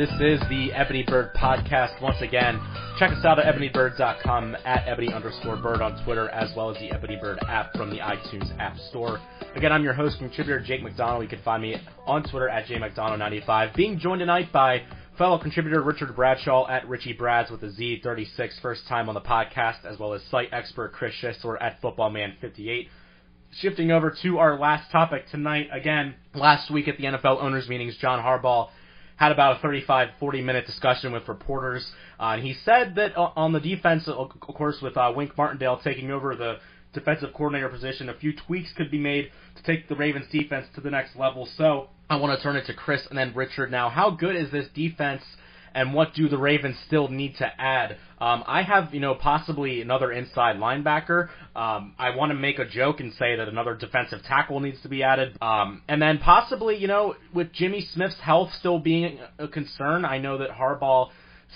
This is the Ebony Bird podcast once again. Check us out at ebonybird.com, at ebony underscore bird on Twitter, as well as the Ebony Bird app from the iTunes App Store. Again, I'm your host, contributor Jake McDonald. You can find me on Twitter at jmcdonald95. Being joined tonight by fellow contributor Richard Bradshaw at Richie Brads with a Z36, first time on the podcast, as well as site expert Chris Schisler at Footballman58 shifting over to our last topic tonight. Again, last week at the NFL owners meetings, John Harbaugh had about a 35, 40 minute discussion with reporters. Uh, and he said that on the defense, of course, with uh, Wink Martindale taking over the defensive coordinator position, a few tweaks could be made to take the Ravens defense to the next level. So I want to turn it to Chris and then Richard now. How good is this defense? And what do the Ravens still need to add? Um, I have, you know, possibly another inside linebacker. Um, I want to make a joke and say that another defensive tackle needs to be added. Um, and then possibly, you know, with Jimmy Smith's health still being a concern, I know that Harbaugh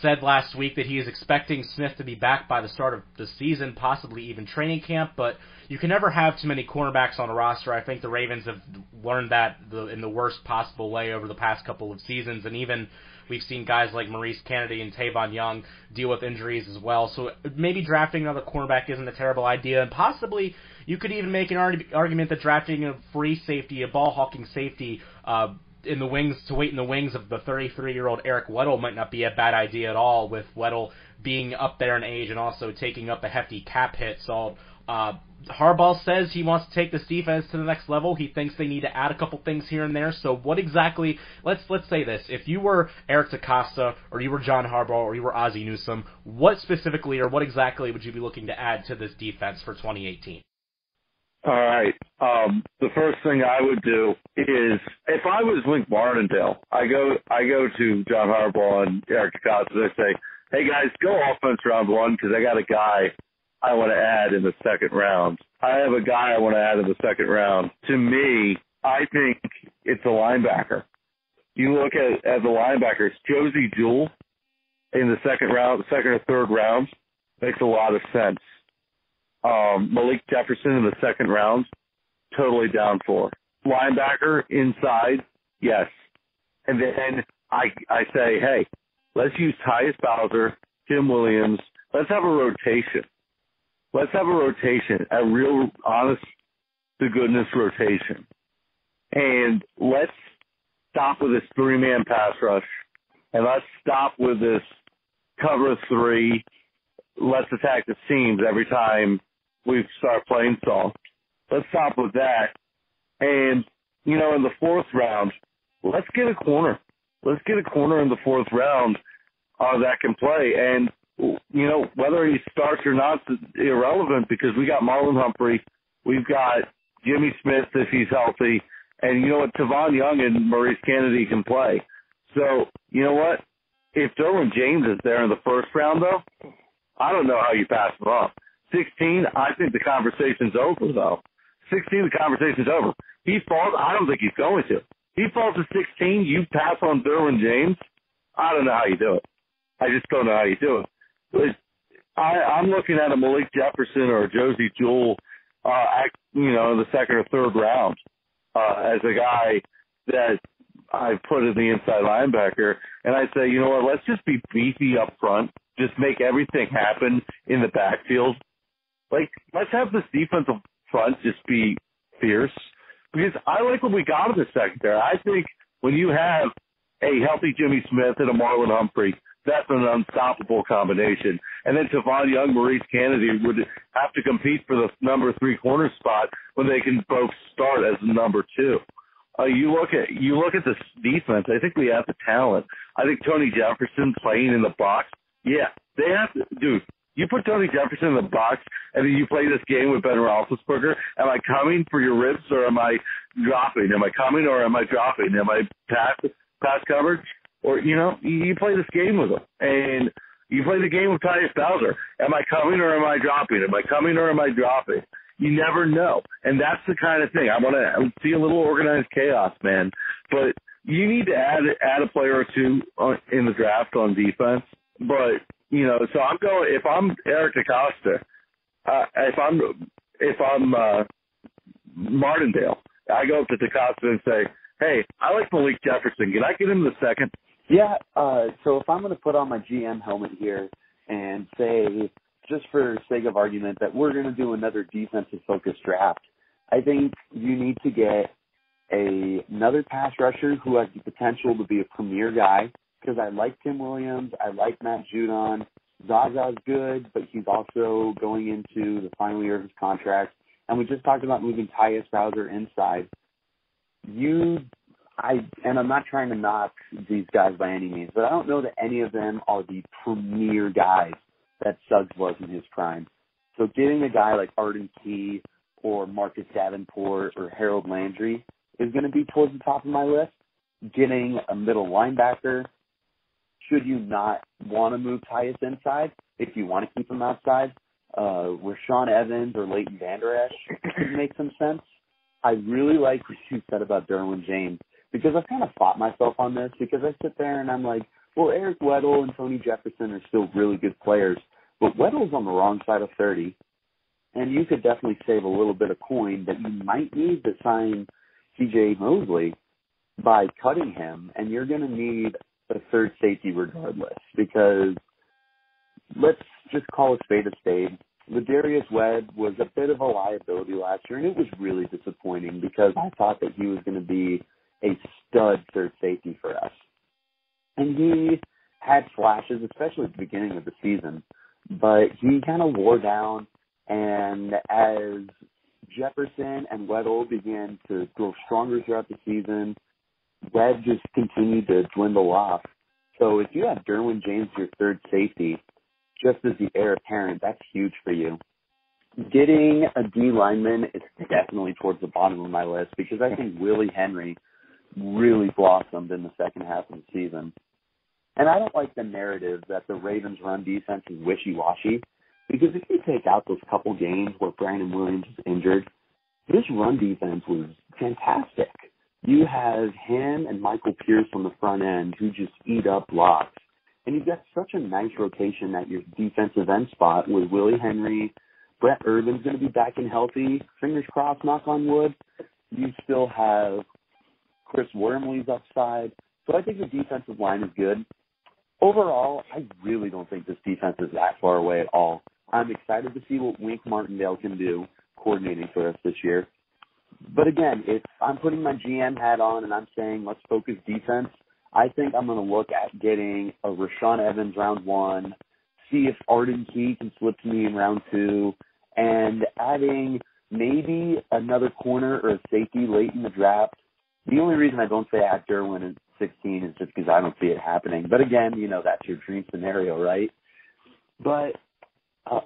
said last week that he is expecting Smith to be back by the start of the season, possibly even training camp, but you can never have too many cornerbacks on a roster. I think the Ravens have learned that the, in the worst possible way over the past couple of seasons, and even We've seen guys like Maurice Canady and Tavon Young deal with injuries as well. So maybe drafting another cornerback isn't a terrible idea, and possibly you could even make an argument that drafting a free safety, a ball hawking safety. Uh, in the wings to wait in the wings of the 33 year old Eric Weddle might not be a bad idea at all. With Weddle being up there in age and also taking up a hefty cap hit, so uh, Harbaugh says he wants to take this defense to the next level. He thinks they need to add a couple things here and there. So what exactly? Let's let's say this: if you were Eric DeCosta, or you were John Harbaugh, or you were Ozzie Newsome, what specifically or what exactly would you be looking to add to this defense for 2018? All right. Um, the first thing I would do is, if I was Wink Martindale, I go I go to John Harbaugh and Eric DeCosta and I say, "Hey guys, go offense round one because I got a guy I want to add in the second round. I have a guy I want to add in the second round. To me, I think it's a linebacker. You look at at the linebackers, Josey Jewell in the second round, second or third round makes a lot of sense. Um, Malik Jefferson in the second round, totally down for. Linebacker inside, yes. And then I I say, hey, let's use Tyus Bowser, Tim Williams. Let's have a rotation let's have a rotation, a real honest to goodness rotation. And let's stop with this three man pass rush and let's stop with this cover three. Let's attack the seams every time we start playing soft. Let's stop with that. And, you know, in the fourth round, let's get a corner. Let's get a corner in the fourth round uh, that can play. And you know, whether he starts or not is irrelevant because we got Marlon Humphrey, we've got Jimmy Smith if he's healthy, and you know what, Tavon Young and Maurice Canady can play. So, you know what? If Derwin James is there in the first round, though, I don't know how you pass him up. 16, I think the conversation's over, though. 16, the conversation's over. He falls, I don't think he's going to. He falls to 16, you pass on Derwin James, I don't know how you do it. I just don't know how you do it. I, I'm looking at a Malik Jefferson or a Josey Jewell, uh, you know, in the second or third round, uh, as a guy that I put in the inside linebacker, and I say, you know what, let's just be beefy up front, just make everything happen in the backfield. Like, let's have this defensive front just be fierce, because I like what we got in the secondary. I think when you have a healthy Jimmy Smith and a Marlon Humphrey, that's an unstoppable combination. And then Tavon Young, Maurice Canady would have to compete for the number three corner spot when they can both start as number two. Uh, you look at you look at this defense. I think we have the talent. I think Tony Jefferson playing in the box. Yeah, they have to, dude. You put Tony Jefferson in the box, and then you play this game with Ben Roethlisberger. Am I coming for your ribs, or am I dropping? Am I coming, or am I dropping? Am I pass pass coverage? Or you know, you play this game with them, and you play the game with Tyus Bowser. Am I coming or am I dropping? Am I coming or am I dropping? You never know, and that's the kind of thing I want to see a little organized chaos, man. But you need to add add a player or two on, in the draft on defense. But you know, so I'm going. If I'm Eric DeCosta, uh, if I'm if I'm uh, Martindale, I go up to DeCosta and say, "Hey, I like Malik Jefferson. Can I get him the second? Yeah, uh, so if I'm going to put on my GM helmet here and say, just for sake of argument, that we're going to do another defensive focused draft, I think you need to get a, another pass rusher who has the potential to be a premier guy because I like Tim Williams, I like Matt Judon. Zaza's good, but he's also going into the final year of his contract. And we just talked about moving Tyus Bowser inside. You I and I'm not trying to knock these guys by any means, but I don't know that any of them are the premier guys that Suggs was in his prime. So getting a guy like Arden Key or Marcus Davenport or Harold Landry is going to be towards the top of my list. Getting a middle linebacker, should you not want to move Tyus inside, if you want to keep him outside, uh, Rashaan Evans or Leighton Vander Esch could make some sense. I really like what you said about Derwin James because I've kind of fought myself on this because I sit there and I'm like, well, Eric Weddle and Tony Jefferson are still really good players, but Weddle's on the wrong side of 30, and you could definitely save a little bit of coin that you might need to sign C.J. Mosley by cutting him, and you're going to need a third safety regardless because let's just call a spade a spade. Ladarius Webb was a bit of a liability last year, and it was really disappointing because I thought that he was going to be – a stud third safety for us. And he had flashes, especially at the beginning of the season, but he kind of wore down. And as Jefferson and Weddle began to grow stronger throughout the season, Webb just continued to dwindle off. So if you have Derwin James, your third safety, just as the heir apparent, that's huge for you. Getting a D lineman is definitely towards the bottom of my list because I think Willie Henry really blossomed in the second half of the season. And I don't like the narrative that the Ravens run defense is wishy-washy because if you take out those couple games where Brandon Williams is injured, this run defense was fantastic. You have him and Michael Pierce on the front end who just eat up blocks. And you've got such a nice rotation at your defensive end spot with Willie Henry. Brent Urban's going to be back and healthy. Fingers crossed, knock on wood. You still have Chris Wormley's upside. So I think the defensive line is good. Overall, I really don't think this defense is that far away at all. I'm excited to see what Wink Martindale can do coordinating for us this year. But again, if I'm putting my GM hat on and I'm saying let's focus defense, I think I'm going to look at getting a Rashaan Evans round one, see if Arden Key can slip to me in round two, and adding maybe another corner or a safety late in the draft the only reason I don't say add Derwin at 16 is just because I don't see it happening. But again, you know, that's your dream scenario, right? But uh,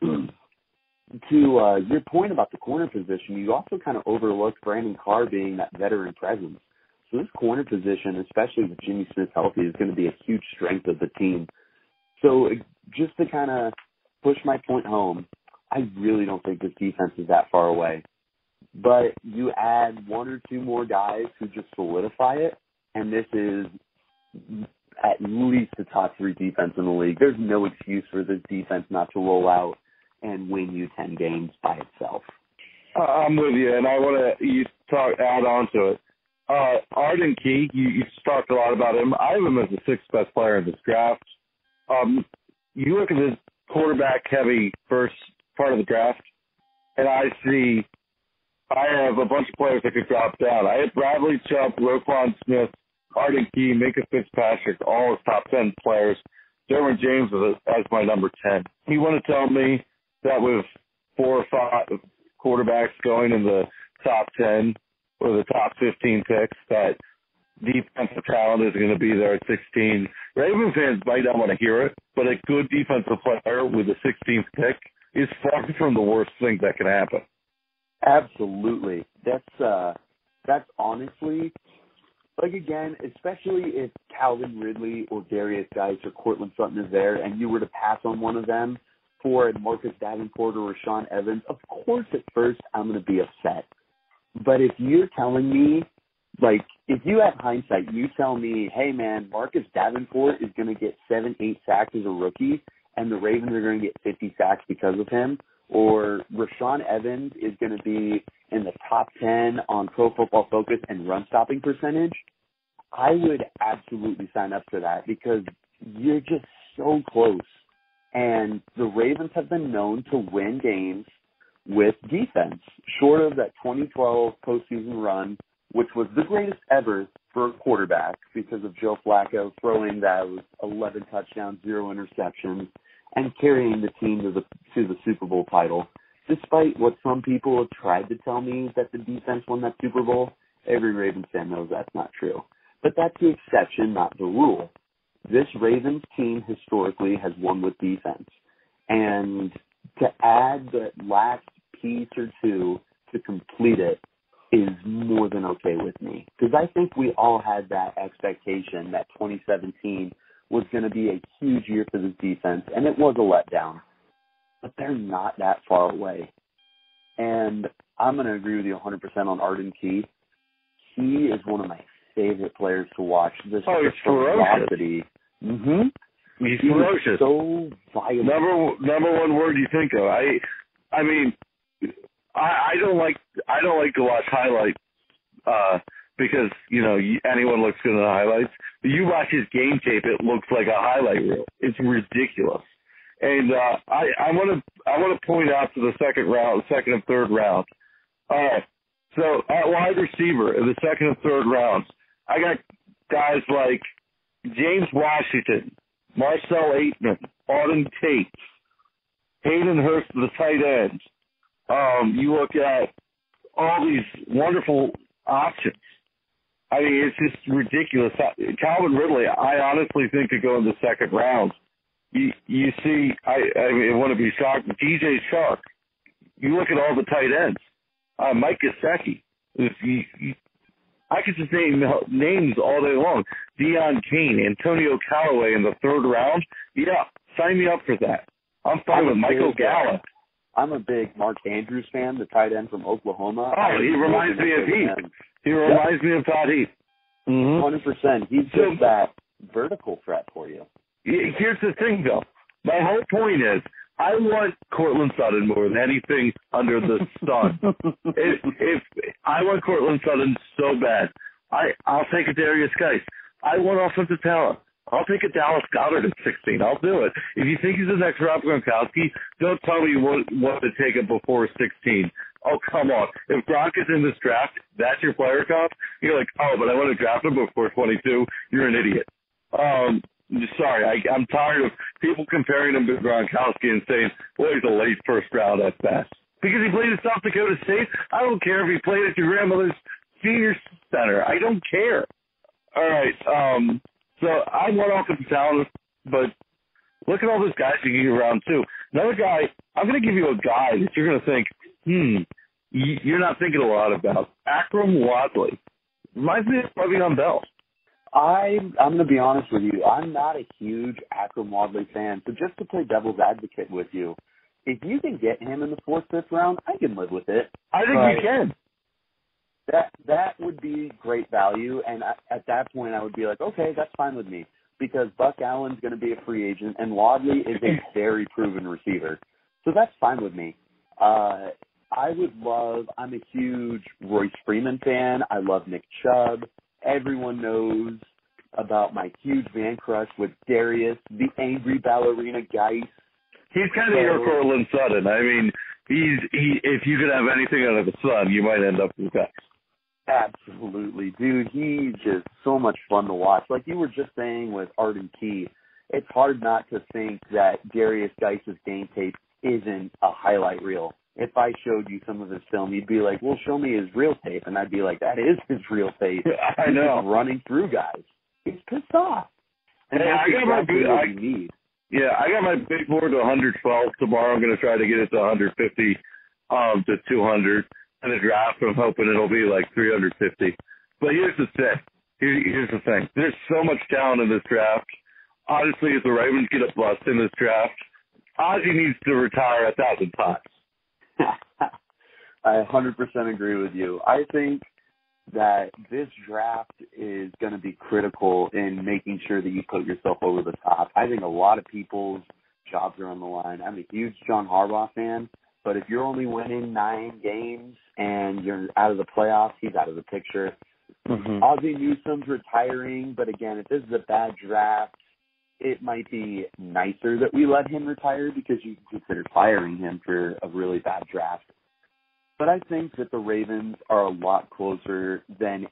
to uh, your point about the corner position, you also kind of overlooked Brandon Carr being that veteran presence. So this corner position, especially with Jimmy Smith healthy, is going to be a huge strength of the team. So just to kind of push my point home, I really don't think this defense is that far away but you add one or two more guys who just solidify it, and this is at least the top three defense in the league. There's no excuse for this defense not to roll out and win you ten games by itself. I'm with you, and I want to you talk add on to it. Uh, Arden Key, you, you talked a lot about him. I have him as the sixth best player in this draft. Um, you look at his quarterback heavy first part of the draft, and I see I have a bunch of players that could drop down. I had Bradley Chubb, Roquan Smith, Arden Key, Minkah Fitzpatrick, all as top 10 players. Derwin James as my number 10. You want to tell me that with four or five quarterbacks going in the top 10 or the top 15 picks that defensive talent is going to be there at 16. Raven fans might not want to hear it, but a good defensive player with a 16th pick is far from the worst thing that can happen. Absolutely. That's uh that's honestly like again, especially if Calvin Ridley or Derrius Guice or Courtland Sutton is there and you were to pass on one of them for Marcus Davenport or Rashaan Evans, of course at first I'm gonna be upset. But if you're telling me like if you have hindsight, you tell me, hey man, Marcus Davenport is gonna get seven, eight sacks as a rookie and the Ravens are gonna get fifty sacks because of him, or Rashaan Evans is going to be in the top 10 on Pro Football Focus and run stopping percentage, I would absolutely sign up for that because you're just so close. And the Ravens have been known to win games with defense, short of that 2012 postseason run, which was the greatest ever for a quarterback because of Joe Flacco throwing those 11 touchdowns, zero interceptions, and carrying the team to the to the Super Bowl title. Despite what some people have tried to tell me that the defense won that Super Bowl, every Ravens fan knows that's not true. But that's the exception, not the rule. This Ravens team historically has won with defense. And to add the last piece or two to complete it is more than okay with me. Because I think we all had that expectation that 2017 was going to be a huge year for this defense, and it was a letdown. But they're not that far away. And I'm going to agree with you 100% on Arden Key. He is one of my favorite players to watch. This oh, he's ferocious. Mm-hmm. He's, he's ferocious. So violent. Number number one word you think of. I I mean, I, I don't like I don't like to watch highlights uh, because you know anyone looks good in the highlights. But you watch his game tape, it looks like a highlight reel. It's ridiculous. And uh, I I want to I want to point out to the second round, second and third round. Right. So at wide receiver in the second and third rounds, I got guys like James Washington, Marcel Ateman, Auden Tate, Hayden Hurst, the tight end. Um, you look at all these wonderful options. I mean, it's just ridiculous. Calvin Ridley, I honestly think could go in the second round. You you see, I I mean, want to be shocked. DJ Chark. You look at all the tight ends. Uh, Mike Gesicki. If you, you, I could just name names all day long. Deon Cain, Antonio Callaway in the third round. Yeah, sign me up for that. I'm fine with Michael Gallup. I'm a big Mark Andrews fan, the tight end from Oklahoma. Oh, he reminds me of Heap. He reminds me of Todd Heap. 100 mm-hmm. percent. He's just that vertical threat for you. Here's the thing, though. My whole point is, I want Courtland Sutton more than anything under the sun. if, if I want Courtland Sutton so bad, I I'll take a Derrius Guice. I want offensive talent. I'll take a Dallas Goedert at 16. I'll do it. If you think he's the next Rob Gronkowski, don't tell me you want, want to take him before 16. Oh, come on. If Gronk is in this draft, that's your player comp. You're like, oh, but I want to draft him before 22. You're an idiot. Um, sorry, I, I'm tired of people comparing him to Gronkowski and saying, well, he's a late first round at best. Because he played at South Dakota State. I don't care if he played at your grandmother's senior center. I don't care. All right. Um, so I want offensive talent, but look at all those guys you get around too. Another guy, I'm going to give you a guy that you're going to think, hmm, you're not thinking a lot about. Akrum Wadley. Reminds me of Le'Veon Bell. I I'm going to be honest with you. I'm not a huge Akrum Wadley fan. So just to play devil's advocate with you, if you can get him in the fourth, fifth round, I can live with it. I think but, you can that that would be great value. And at that point, I would be like, okay, that's fine with me because Buck Allen's going to be a free agent, and Wadley is a very proven receiver, so that's fine with me. Uh, I would love. I'm a huge Royce Freeman fan. I love Nick Chubb. Everyone knows about my huge man crush with Derrius, the angry ballerina Guice. He's kind of so, your Courtland Sutton. I mean, he's he. If you could have anything under the sun, you might end up with that. Absolutely, dude. He's just so much fun to watch. Like you were just saying with Arden Key, it's hard not to think that Derrius Guice's game tape isn't a highlight reel. If I showed you some of his film, you'd be like, "Well, show me his real tape," and I'd be like, "That is his real tape." I know. He's running through guys. He's pissed off. And hey, I got my big, I, need. Yeah, I got my big board to 112 tomorrow. I'm going to try to get it to 150 um, to 200 in the draft. I'm hoping it'll be like 350. But here's the thing. Here, here's the thing. There's so much talent in this draft. Honestly, if the Ravens get a bust in this draft, Ozzie needs to retire a thousand times. I 100% agree with you. I think that this draft is going to be critical in making sure that you put yourself over the top. I think a lot of people's jobs are on the line. I'm a huge John Harbaugh fan, but if you're only winning nine games and you're out of the playoffs, he's out of the picture. Mm-hmm. Ozzie Newsome's retiring, but again, if this is a bad draft, it might be nicer that we let him retire because you can consider firing him for a really bad draft. But I think that the Ravens are a lot closer than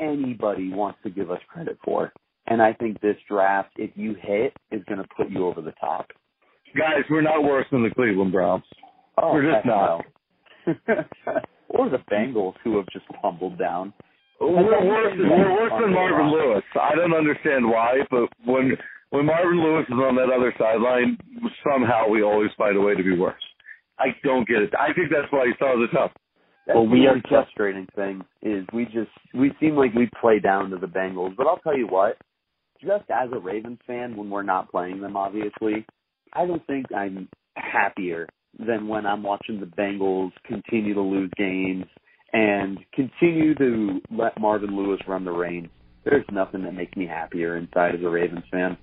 anybody wants to give us credit for. And I think this draft, if you hit, is going to put you over the top. Guys, we're not worse than the Cleveland Browns. Oh, we're just not. or the Bengals, who have just tumbled down. We're worse, we're worse than Marvin Lewis. I don't understand why, but when when Marvin Lewis is on that other sideline, somehow we always find a way to be worse. I don't get it. I think that's why he saw the top. That's well, we are frustrating thing is we just we seem like we play down to the Bengals, but I'll tell you what, just as a Ravens fan, when we're not playing them, obviously, I don't think I'm happier than when I'm watching the Bengals continue to lose games and continue to let Marvin Lewis run the reins. There's nothing that makes me happier inside as a Ravens fan.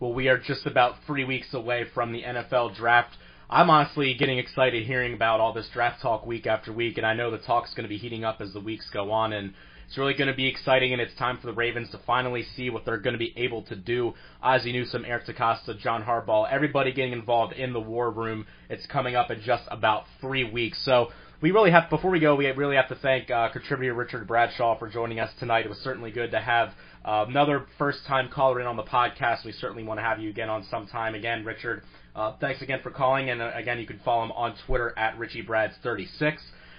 Well, we are just about three weeks away from the NFL draft. I'm honestly getting excited hearing about all this draft talk week after week, and I know the talk's going to be heating up as the weeks go on, and it's really going to be exciting, and it's time for the Ravens to finally see what they're going to be able to do. Ozzie Newsome, Eric DeCosta, John Harbaugh, everybody getting involved in the war room. It's coming up in just about three weeks. So we really have, before we go, we really have to thank uh, contributor Richard Bradshaw for joining us tonight. It was certainly good to have uh, another first-time caller in on the podcast. We certainly want to have you again on sometime. Again, Richard, uh, thanks again for calling, and uh, again, you can follow him on Twitter at RichieBrads36.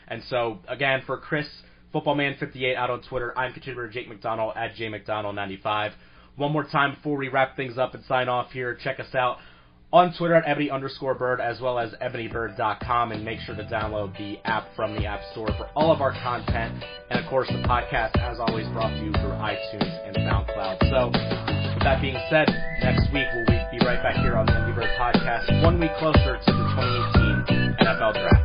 And so, again, for Chris Footballman58 out on Twitter. I'm contributor Jake McDonald at jmcdonald95. One more time before we wrap things up and sign off here, check us out on Twitter at ebony underscore bird as well as ebonybird.com and make sure to download the app from the App Store for all of our content. And of course, the podcast, as always, brought to you through iTunes and SoundCloud. So, with that being said, next week we'll be right back here on the Ebony Bird podcast, one week closer to the 2018 NFL Draft.